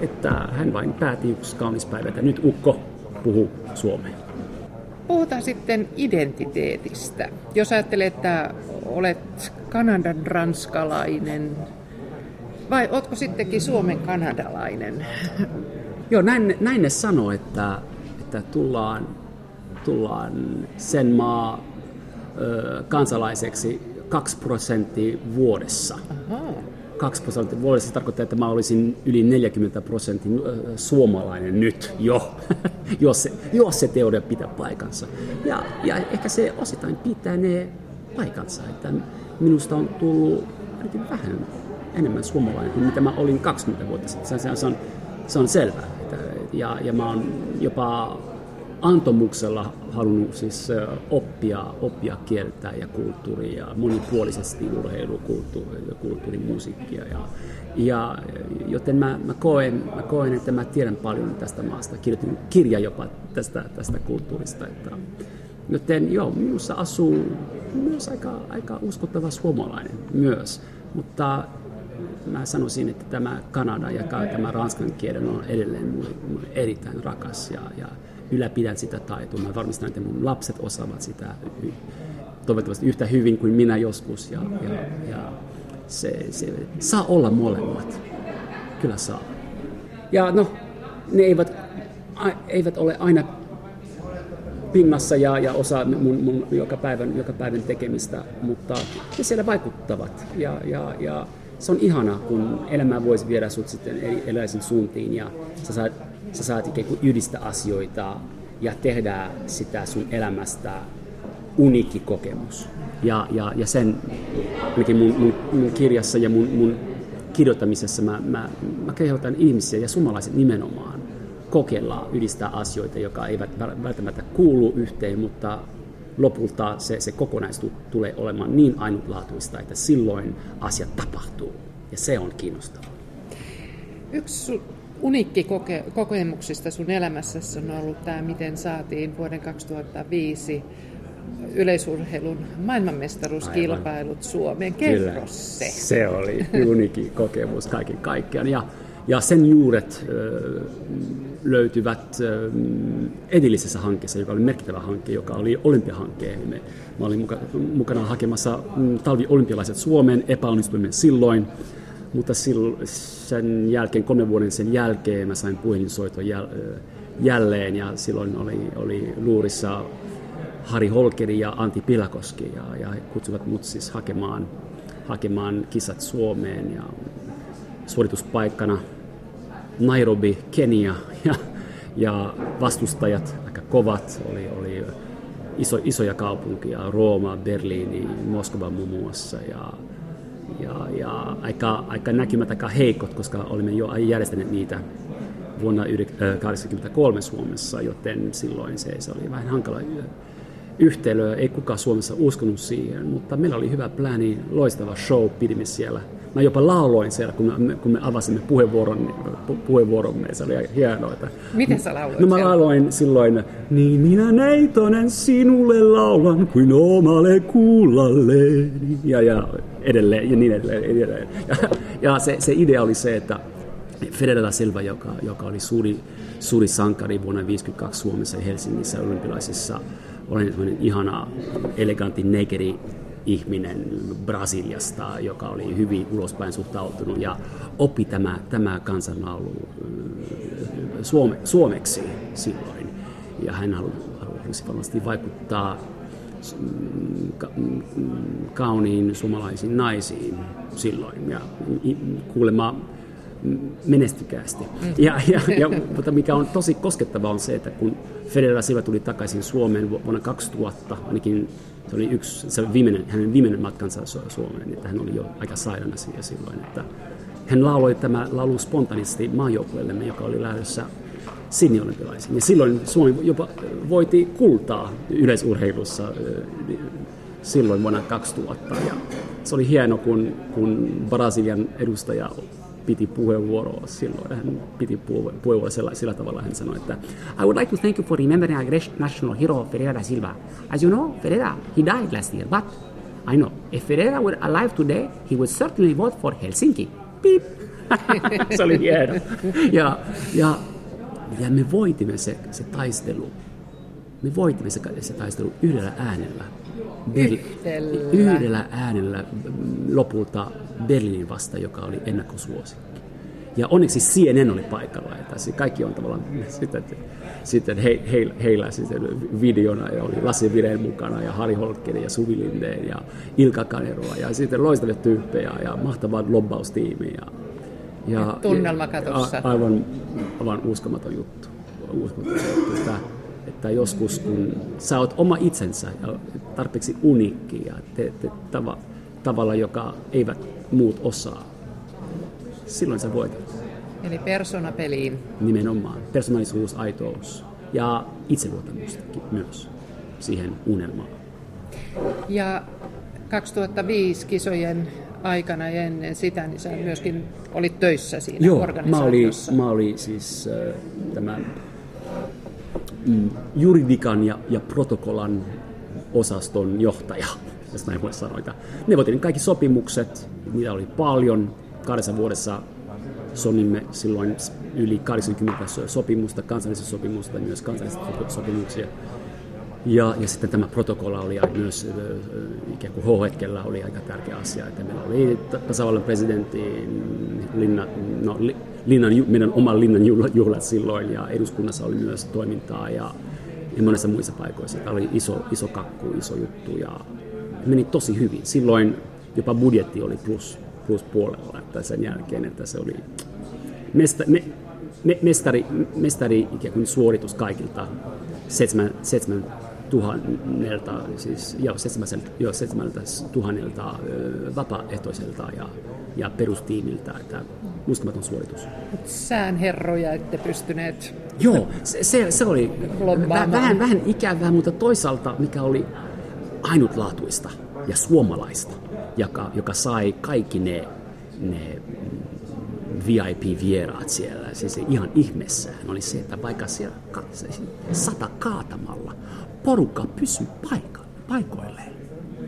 että hän vain päätti yksi kaunis päivä, että nyt Ukko puhuu suomea. Puhutaan sitten identiteetistä. Jos ajattelet, että olet Kanadan ranskalainen, vai oletko sittenkin Suomen kanadalainen? Joo, näin, näin ne sanoo, että, että tullaan tullaan sen maa ö, kansalaiseksi 2 prosenttia vuodessa. Aha. 2 prosenttia vuodessa tarkoittaa, että mä olisin yli 40 prosentin suomalainen nyt jo, jos, se, jos se teoria pitää paikansa. Ja, ja ehkä se osittain pitää ne paikansa, että minusta on tullut ainakin vähän enemmän suomalainen kuin mitä mä olin 20 vuotta sitten. Se, se, on, se on selvää. Ja, ja mä oon jopa antomuksella halunnut siis oppia, oppia kieltä ja kulttuuria monipuolisesti urheilu, kulttuuri, kulttuuri musiikkia. Ja, ja, joten mä, mä, koen, mä koen, että mä tiedän paljon tästä maasta. Kirjoitin kirja jopa tästä, tästä kulttuurista. Että, joten joo, minussa asuu myös aika, aika uskottava suomalainen myös. Mutta mä sanoisin, että tämä Kanada ja tämä ranskan kielen on edelleen mulle, mulle erittäin rakas ja, ja ylläpidän sitä taitoa. Mä varmistan, että mun lapset osaavat sitä toivottavasti yhtä hyvin kuin minä joskus. Ja, ja, ja se, se saa olla molemmat. Kyllä saa. Ja no, ne eivät, a, eivät ole aina pinnassa ja, ja osa mun, mun joka, päivän, joka päivän tekemistä, mutta ne siellä vaikuttavat. Ja, ja, ja se on ihana, kun elämä voisi viedä sut sitten erilaisiin suuntiin ja sä saat sä saat ikään kuin yhdistää asioita ja tehdä sitä sun elämästä uniikki kokemus. Ja, ja, ja sen mun, mun, mun kirjassa ja mun, mun kirjoittamisessa mä, mä, mä kehotan ihmisiä ja suomalaiset nimenomaan kokeilla yhdistää asioita, jotka eivät välttämättä kuulu yhteen, mutta lopulta se, se kokonaisuus tulee olemaan niin ainutlaatuista, että silloin asiat tapahtuu. Ja se on kiinnostavaa. Yksi uniikki koke- kokemuksista sun elämässäsi on ollut tämä, miten saatiin vuoden 2005 yleisurheilun maailmanmestaruuskilpailut Aivan. Suomeen. Kerro se. Se oli uniikki kokemus kaiken kaikkiaan. Ja, ja sen juuret ö, löytyvät ö, edellisessä hankkeessa, joka oli merkittävä hanke, joka oli olympiahanke. Me, mä olin muka, mukana hakemassa mm, talviolympialaiset Suomeen, epäonnistuimme silloin mutta sen jälkeen, kolmen vuoden sen jälkeen mä sain puhelinsoiton jälleen ja silloin oli, oli luurissa Hari Holkeri ja Antti Pilakoski ja, ja he kutsuvat mut siis hakemaan, hakemaan kisat Suomeen ja suorituspaikkana Nairobi, Kenia ja, ja vastustajat aika kovat, oli, oli iso, isoja kaupunkia, Rooma, Berliini, Moskova muun muassa ja ja, ja aika, aika näkymät aika heikot, koska olimme jo järjestäneet niitä vuonna 1983 Suomessa, joten silloin se, se oli vähän hankala yhtälö. Ei kukaan Suomessa uskonut siihen, mutta meillä oli hyvä plani, loistava show pidimme siellä – Mä jopa lauloin siellä, kun me, kun me avasimme puheenvuoron, puheenvuoromme. Se oli hienoa. Miten sä lauloit No mä lauloin silloin, niin minä neitonen sinulle laulan kuin omalle kuullalle. Ja, ja edelleen, ja niin edelleen. edelleen. Ja, ja se, se idea oli se, että Federella Silva, joka, joka oli suuri, suuri sankari vuonna 1952 Suomessa ja Helsingissä olympialaisissa, oli ihana, elegantti negeri ihminen Brasiliasta, joka oli hyvin ulospäin suhtautunut ja oppi tämä, tämä kansanlaulu suome, suomeksi silloin. Ja hän halusi varmasti vaikuttaa kauniin suomalaisiin naisiin silloin ja kuulemma menestykästi. Mm. Ja, ja, ja, mutta mikä on tosi koskettavaa on se, että kun Federer Silva tuli takaisin Suomeen vuonna 2000, ainakin se oli yksi, se viimeinen, hänen viimeinen matkansa Suomeen, että hän oli jo aika sairaana silloin, että hän lauloi tämä laulu spontaanisti maajoukkueellemme, joka oli lähdössä Sydney olympialaisiin. Ja silloin Suomi jopa voiti kultaa yleisurheilussa silloin vuonna 2000. Ja se oli hieno, kun, kun Brasilian edustaja piti puheenvuoroa silloin. Hän piti puheenvuoroa sillä, sillä tavalla, hän sanoi, että I would like to thank you for remembering our national hero Ferreira da Silva. As you know, Ferreira, he died last year, but I know, if Ferreira were alive today, he would certainly vote for Helsinki. Beep. se oli hieno. Ja, ja, ja me voitimme se, se taistelu. Me voitimme se, se taistelu yhdellä äänellä. Yhdellä. Yhdellä äänellä lopulta Berliinin vasta, joka oli ennakkosuosikki. Ja onneksi CNN oli paikalla, että kaikki on tavallaan sitten, sitten he, he, heillä sitten videona ja oli Lassi Vireen mukana ja Hari Holkkinen ja Suvi Lindeen ja Ilka Kaneroa ja sitten loistavia tyyppejä ja mahtava lobbaustiimi. Ja, ja, tunnelma katossa. A, aivan, aivan uskomaton juttu. Uskomaton juttu että, että joskus kun sä oot oma itsensä ja tarpeeksi uniikki ja teet te, tava, tavalla, joka eivät muut osaa, silloin sä voitat. Eli persona peliin. Nimenomaan. Persoonallisuus, aitous ja itseluottamustakin myös siihen unelmaan. Ja 2005 kisojen aikana ja ennen sitä, niin sä myöskin olit töissä siinä Joo, organisaatiossa. Mä olin, mä olin siis äh, tämän mm, juridikan ja, ja protokollan osaston johtaja, jos näin voi sanoa. Neuvotelin kaikki sopimukset, niitä oli paljon. Kahdessa vuodessa solimme silloin yli 80 sopimusta, kansallista sopimusta ja myös kansallisia sopimuksia. Ja, ja sitten tämä protokolla oli myös ikään kuin H-hetkellä oli aika tärkeä asia, että meillä oli tasavallan presidentin linna, no, linnan, meidän oman linnan juhlat silloin ja eduskunnassa oli myös toimintaa ja, ja monessa muissa paikoissa. Tämä oli iso, iso kakku, iso juttu ja meni tosi hyvin. Silloin jopa budjetti oli plus, plus puolella, että sen jälkeen, että se oli mesta, me, me, mestari, mestari ikään kuin suoritus kaikilta seitsemän, seitsemän tuhannelta, siis jo seitsemältä, jo seitsemältä tuhannelta vapaaehtoiselta ja, ja perustiimiltä, että uskomaton suoritus. Säänherroja ette pystyneet Joo, se, se, se oli vähän, vähän ikävää, mutta toisaalta mikä oli ainutlaatuista ja suomalaista, joka, joka sai kaikki ne, ne VIP-vieraat siellä, siis ihan ihmeessään oli se, että vaikka siellä sata kaatamalla, porukka pysyy paikka, paikoilleen.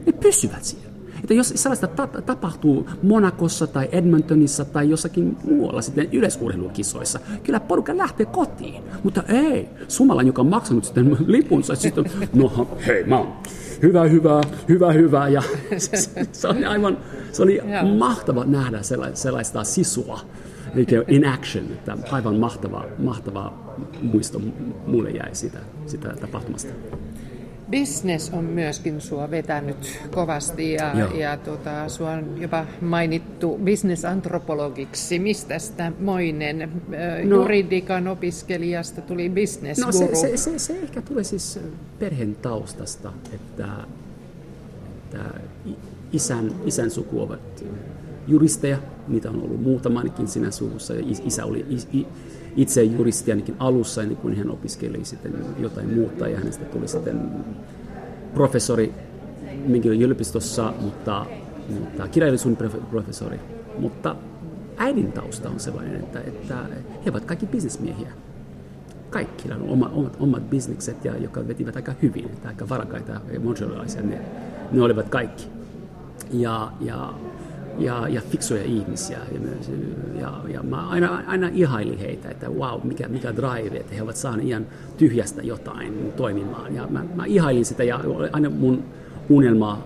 Ne pysyvät siellä. Että jos sellaista ta- tapahtuu Monakossa tai Edmontonissa tai jossakin muualla sitten yleisurheilukisoissa, kyllä porukka lähtee kotiin. Mutta ei, Sumala, joka on maksanut sitten lipunsa, sitten no hei, mä oon hyvä, hyvä, hyvä, hyvä. Ja se, se oli aivan, se oli mahtava nähdä sellaista, sellaista sisua in action, että aivan mahtava, mahtava muisto mulle jäi sitä, sitä tapahtumasta. Business on myöskin sua vetänyt kovasti ja, ja tota, sua on jopa mainittu business-antropologiksi. Mistä sitä moinen no, juridikan opiskelijasta tuli business no, se, se, se, se ehkä tulee siis perheen taustasta, että, että isän, isän suku ovat juristeja, niitä on ollut muutamaankin siinä suvussa. Isä oli itse juristi ainakin alussa, ennen kuin hän opiskeli sitten jotain muuta, ja hänestä tuli sitten professori minkin yliopistossa, mutta, mutta kirjallisuuden professori. Mutta äidin tausta on sellainen, että, että he ovat kaikki bisnesmiehiä. Kaikki on oma, omat, omat bisnekset, ja, jotka vetivät aika hyvin, että aika varakaita ja ne, ne olivat kaikki. Ja, ja ja, ja fiksuja ihmisiä. Ja, ja, ja mä aina, aina ihailin heitä, että wow, mikä, mikä drive, että he ovat saaneet ihan tyhjästä jotain toimimaan. Ja mä, mä ihailin sitä ja aina mun unelma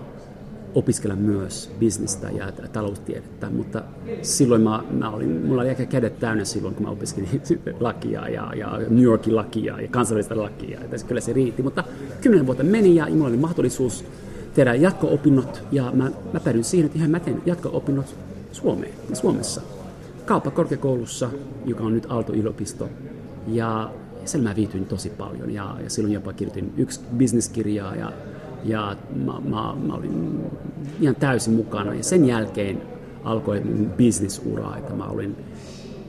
opiskella myös bisnestä ja taloustiedettä, mutta silloin mä, mä olin, mulla oli aika kädet täynnä silloin, kun mä opiskelin lakia ja, ja New Yorkin lakia ja kansainvälistä lakia. Että kyllä se riitti, mutta kymmenen vuotta meni ja mulla oli mahdollisuus tehdä jatko-opinnot ja mä, mä päädyin siihen, että ihan mä teen jatko-opinnot Suomeen, Suomessa. Kauppakorkeakoulussa, joka on nyt Aalto-yliopisto. Ja siellä mä viityin tosi paljon ja, ja silloin jopa kirjoitin yksi bisneskirjaa ja, ja mä, mä, mä, olin ihan täysin mukana. Ja sen jälkeen alkoi mun bisnesura, että mä olin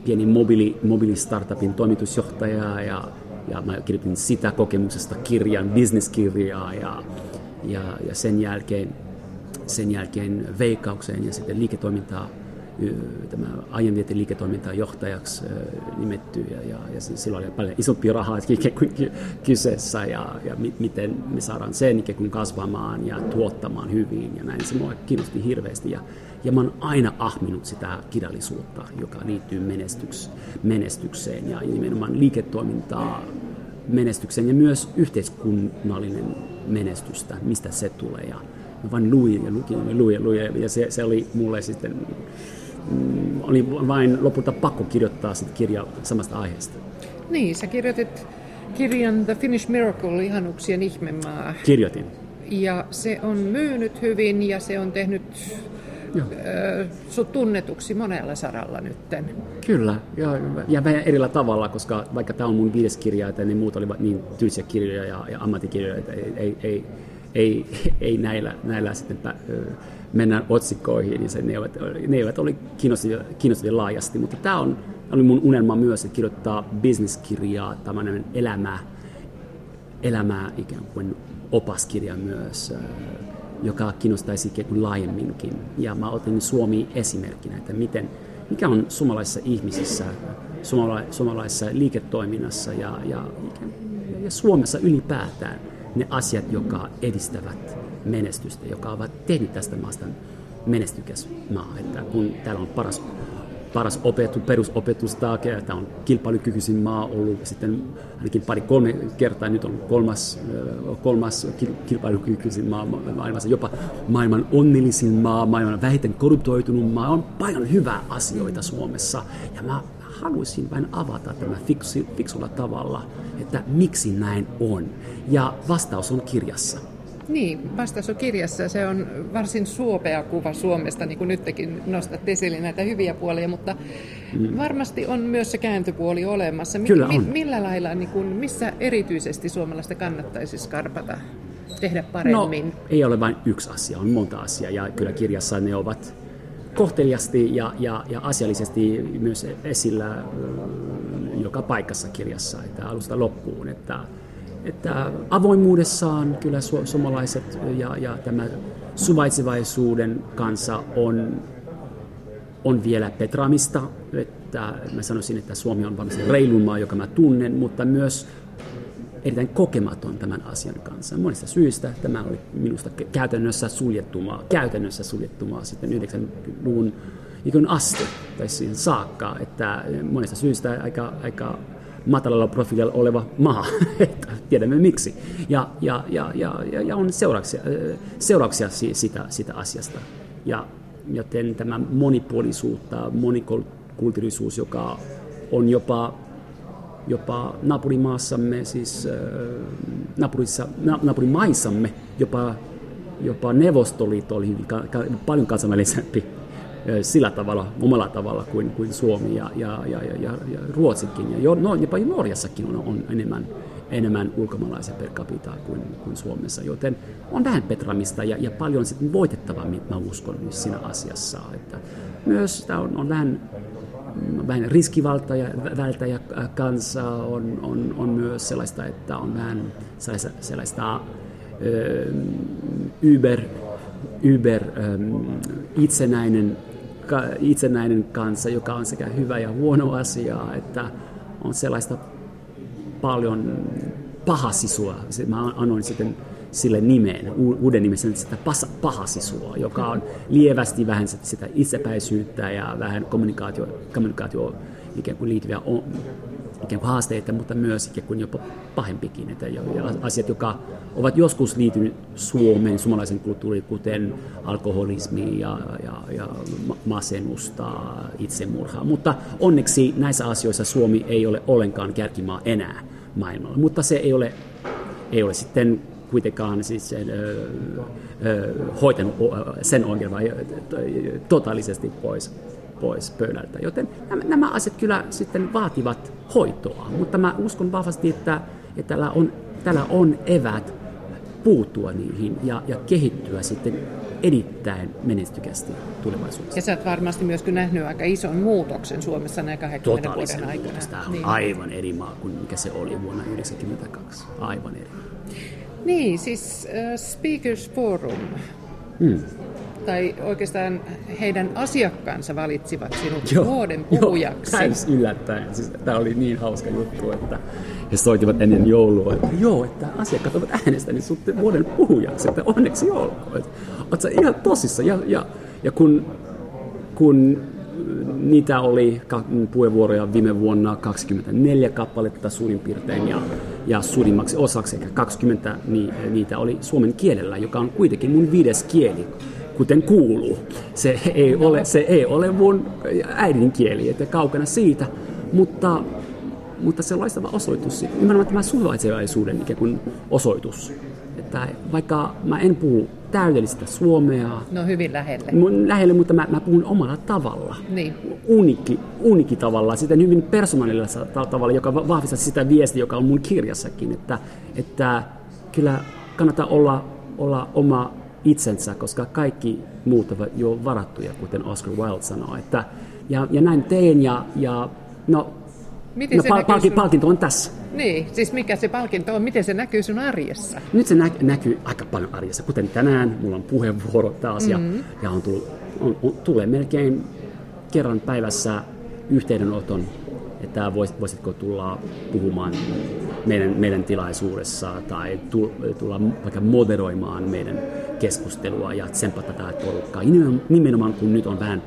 pieni mobiili, mobiilistartupin toimitusjohtaja ja, ja mä kirjoitin sitä kokemuksesta kirjan, bisneskirjaa ja, ja, ja sen jälkeen, sen jälkeen veikkaukseen ja sitten liiketoimintaa tämä aiemmin liiketoimintaa johtajaksi nimetty ja, ja, ja silloin oli paljon isompia rahaa kyseessä ja, ja miten me saadaan sen ikään kuin kasvamaan ja tuottamaan hyvin ja näin. Se mua kiinnosti hirveästi ja, ja mä oon aina ahminut sitä kirjallisuutta, joka liittyy menestyks, menestykseen ja nimenomaan liiketoimintaa menestykseen ja myös yhteiskunnallinen menestystä, mistä se tulee. Ja mä vain luin ja luin ja luin ja luin ja se, se oli mulle sitten mm, oli vain lopulta pakko kirjoittaa sit kirja samasta aiheesta. Niin, sä kirjoitit kirjan The Finnish Miracle, ihanuksien ihmemaa. Kirjoitin. Ja se on myynyt hyvin ja se on tehnyt sut tunnetuksi monella saralla nytten. Kyllä, ja, ja vähän erillä tavalla, koska vaikka tämä on mun viides kirja, että ne muut olivat niin tylsiä kirjoja ja, ja ammattikirjoja, että ei, ei, ei, ei, ei näillä, näillä sitten pä, mennä otsikoihin, niin se, ne, eivät, ne eivät ole kiinnostavia, kiinnostavia laajasti, mutta tämä on, oli mun unelma myös, että kirjoittaa bisneskirjaa, tämmöinen elämä, elämää ikään kuin opaskirja myös joka kiinnostaisi laajemminkin. Ja mä otin Suomi esimerkkinä, että miten, mikä on suomalaisissa ihmisissä, suomala, suomalaisessa liiketoiminnassa ja, ja, ja Suomessa ylipäätään ne asiat, jotka edistävät menestystä, joka ovat tehneet tästä maasta menestykäs maa. Että kun täällä on paras paras opetus, perusopetusta, tämä on kilpailukykyisin maa ollut sitten ainakin pari kolme kertaa, nyt on kolmas, kolmas kilpailukykyisin maa maailmassa, jopa maailman onnellisin maa, maailman vähiten korruptoitunut maa, on paljon hyvää asioita Suomessa ja mä haluaisin vain avata tämä fiksu, fiksulla tavalla, että miksi näin on. Ja vastaus on kirjassa. Niin, vastaus on kirjassa. Se on varsin suopea kuva Suomesta, niin kuin nytkin nostat esille näitä hyviä puolia, mutta mm. varmasti on myös se kääntöpuoli olemassa. Kyllä on. Millä lailla, niin kuin, missä erityisesti suomalaista kannattaisi skarpata, tehdä paremmin? No, ei ole vain yksi asia, on monta asiaa ja kyllä kirjassa ne ovat kohteliasti ja, ja, ja asiallisesti myös esillä joka paikassa kirjassa, että alusta loppuun. Että, että avoimuudessaan kyllä su- suomalaiset ja, ja tämä suvaitsevaisuuden kanssa on, on vielä petraamista. Että mä sanoisin, että Suomi on varmasti reilun maa, joka mä tunnen, mutta myös erittäin kokematon tämän asian kanssa. Monista syistä tämä oli minusta käytännössä suljettu maa, käytännössä suljettu maa sitten 90-luvun ikon asti tai siihen saakka, että monista syistä aika, aika matalalla profiililla oleva maa, tiedämme miksi. Ja, ja, ja, ja, ja on seurauksia, seurauksia sitä, sitä asiasta. Ja, joten tämä monipuolisuutta, monikulttuurisuus, joka on jopa, jopa naapurimaassamme, siis naapurissa, naapurimaissamme, jopa, jopa Neuvostoliitto oli hyvin, paljon kansainvälisempi sillä tavalla, omalla tavalla kuin, kuin Suomi ja, ja, ja, ja, ja Ruotsikin. Ja jo, no, jopa Norjassakin on, on enemmän, enemmän ulkomaalaisia per capita kuin, kuin Suomessa, joten on vähän petramista ja, ja paljon sitten voitettavaa, mä uskon siinä asiassa. Että myös tämä on, on vähän, vähän riskivaltaja kanssa on, on, on myös sellaista, että on vähän sellaista, sellaista ö, Uber, Uber itsenäinen itsenäinen kansa, joka on sekä hyvä ja huono asia, että on sellaista paljon pahasisua. Mä annoin sitten sille nimen, uuden nimen, sitä pahasisua, joka on lievästi vähän sitä itsepäisyyttä ja vähän kommunikaatio, kommunikaatio ikään kuin liittyviä ikään kuin haasteita, mutta myös ikään kuin jopa pahempikin. Että ja asiat, jotka ovat joskus liittyneet Suomen, suomalaisen kulttuuriin, kuten alkoholismi ja, ja, ja masennusta, itsemurhaa. Mutta onneksi näissä asioissa Suomi ei ole ollenkaan kärkimaa enää maailmalla. Mutta se ei ole, ei ole sitten kuitenkaan siis ö, ö, hoitanut sen ongelman totaalisesti pois pois pöydältä. Joten nämä asiat kyllä sitten vaativat hoitoa, mutta mä uskon vahvasti, että, että tällä, on, tällä on evät puuttua niihin ja, ja kehittyä sitten erittäin menestykästi tulevaisuudessa. Ja sä oot varmasti myös nähnyt aika ison muutoksen Suomessa näin 20 vuoden aikana. Tämä on niin. aivan eri maa kuin mikä se oli vuonna 1992. Aivan eri. Niin, siis uh, Speakers Forum. Hmm tai oikeastaan heidän asiakkaansa valitsivat sinut joo, vuoden puhujaksi. Joo, yllättäen. Siis, tämä oli niin hauska juttu, että he soitivat ennen joulua, että joo, että asiakkaat ovat äänestäneet sinut vuoden puhujaksi, että onneksi olkoon. Oletko ihan tosissa? Ja, ja, ja kun, kun niitä oli puheenvuoroja viime vuonna 24 kappaletta suurin piirtein ja, ja suurimmaksi osaksi, ehkä 20 niin, niitä oli suomen kielellä, joka on kuitenkin mun viides kieli kuten kuuluu. Se ei ole, se ei ole mun äidinkieli, että kaukana siitä, mutta, mutta se on loistava osoitus, nimenomaan tämä suvaitsevaisuuden ikään kuin osoitus. Että vaikka mä en puhu täydellistä suomea. No hyvin lähelle. Mun lähelle, mutta mä, mä puhun omalla tavalla. Niin. Unikki, unikki tavalla, sitten hyvin persoonallisella tavalla, joka vahvistaa sitä viestiä, joka on mun kirjassakin, että, että kyllä kannattaa olla, olla oma itsensä, koska kaikki muut ovat jo varattuja, kuten Oscar Wilde sanoi. Että, ja, ja näin teen ja, ja no, Miten no, se pal- sun... palkinto on tässä. Niin, siis mikä se palkinto on, miten se näkyy sun arjessa? Nyt se nä- näkyy aika paljon arjessa, kuten tänään, mulla on puheenvuoro taas ja, mm-hmm. ja on tullut, on, on, tulee melkein kerran päivässä yhteydenoton että voisitko tulla puhumaan meidän, meidän tilaisuudessa tai tulla vaikka moderoimaan meidän keskustelua ja tsempata tätä porukkaa. Nimenomaan kun nyt on vähän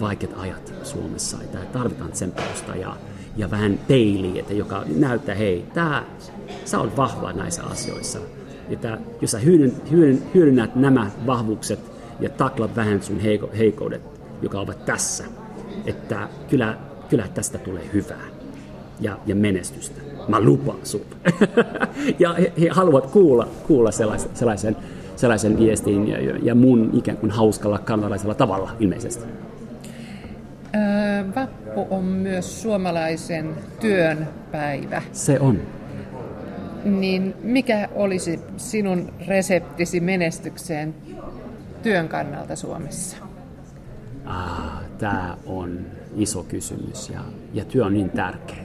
vaikeat ajat Suomessa, että tarvitaan tsempausta ja, ja vähän peiliä, että joka näyttää, hei, tää, sä oot vahva näissä asioissa. Että jos sä hyödynnät nämä vahvuukset ja taklat vähän sun heiko, heikoudet, joka ovat tässä, että kyllä kyllä tästä tulee hyvää ja, ja menestystä. Mä lupaan sun. ja he, he haluavat kuulla, kuulla sellaisen, sellaisen, sellaisen viestin ja, ja mun ikään kuin hauskalla kanalaisella tavalla ilmeisesti. Öö, vappu on myös suomalaisen työn päivä. Se on. Niin mikä olisi sinun reseptisi menestykseen työn kannalta Suomessa? Ah, tämä on iso kysymys ja, ja työ on niin tärkeä.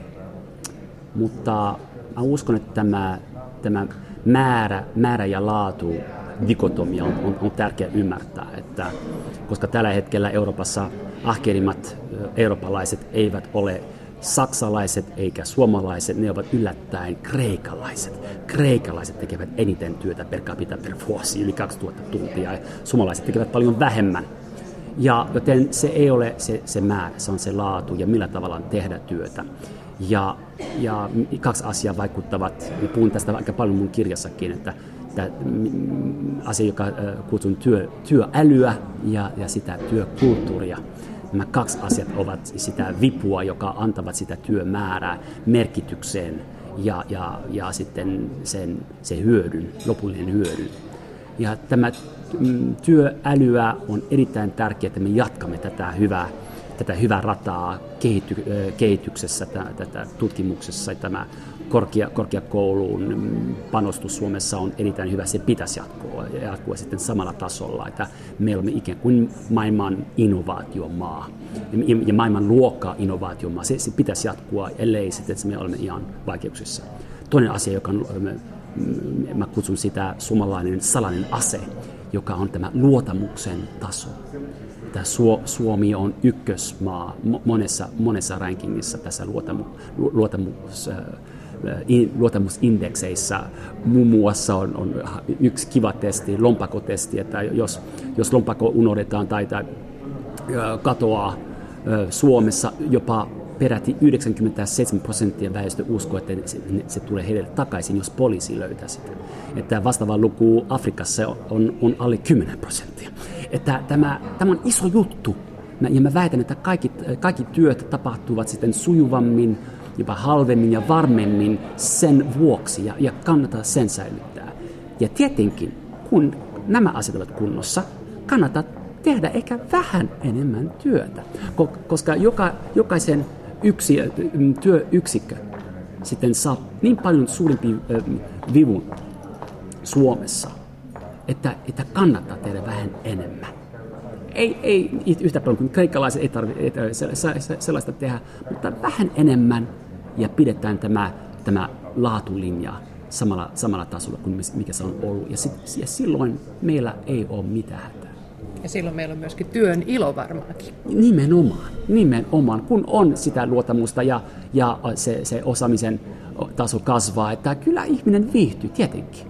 Mutta mä uskon, että tämä, tämä määrä, määrä ja laatu dikotomia on, on, on tärkeää ymmärtää, että koska tällä hetkellä Euroopassa ahkerimmat eurooppalaiset eivät ole saksalaiset eikä suomalaiset, ne ovat yllättäen kreikalaiset. Kreikalaiset tekevät eniten työtä per capita per vuosi, yli 2000 tuntia, ja suomalaiset tekevät paljon vähemmän. Ja joten se ei ole se, se määrä, se on se laatu ja millä tavalla tehdä työtä. Ja, ja kaksi asiaa vaikuttavat, ja puhun tästä aika paljon mun kirjassakin, että asia, joka kutsun työ, työälyä ja, ja sitä työkulttuuria. Nämä kaksi asiat ovat sitä vipua, joka antavat sitä työmäärää merkitykseen ja, ja, ja sitten sen, se hyödyn, lopullinen hyödyn. Ja tämä työälyä on erittäin tärkeää, että me jatkamme tätä hyvää, tätä hyvää rataa kehity, kehityksessä, tätä tutkimuksessa. Tämä korkea, korkeakouluun mm, panostus Suomessa on erittäin hyvä, se pitäisi jatkua, jatkua sitten samalla tasolla, että me olemme ikään kuin maailman innovaatiomaa ja maailman luokkaa innovaatiomaa. Se, se pitäisi jatkua, ellei sitten että me olemme ihan vaikeuksissa. Toinen asia, joka on, mm, mä kutsun sitä suomalainen salainen ase, joka on tämä luotamuksen taso. Tämä Suomi on ykkösmaa monessa, monessa rankingissa tässä luotamu, luotamus, luottamusindekseissa muun muassa on, on yksi kiva testi, lompakotesti, että jos, jos lompako unohdetaan tai, tai katoaa Suomessa jopa peräti 97 prosenttia väestö uskoo, että se, se tulee heille takaisin, jos poliisi löytää sitä. Että vastaava luku Afrikassa on, on alle 10 prosenttia. Että tämä, tämä on iso juttu. Ja mä väitän, että kaikki, kaikki työt tapahtuvat sitten sujuvammin, jopa halvemmin ja varmemmin sen vuoksi, ja, ja kannattaa sen säilyttää. Ja tietenkin, kun nämä asiat ovat kunnossa, kannattaa tehdä ehkä vähän enemmän työtä, koska joka, jokaisen yksi, työyksikkö sitten saa niin paljon suurimpi vivun Suomessa, että, että kannattaa tehdä vähän enemmän. Ei, ei yhtä paljon kuin kreikkalaiset ei tarvitse sellaista tehdä, mutta vähän enemmän ja pidetään tämä, tämä laatulinja samalla, samalla tasolla kuin mikä se on ollut. Ja, sit, ja silloin meillä ei ole mitään ja silloin meillä on myöskin työn ilo varmaankin. Nimenomaan, nimenomaan. Kun on sitä luottamusta ja, ja se, se osaamisen taso kasvaa, että kyllä ihminen viihtyy tietenkin.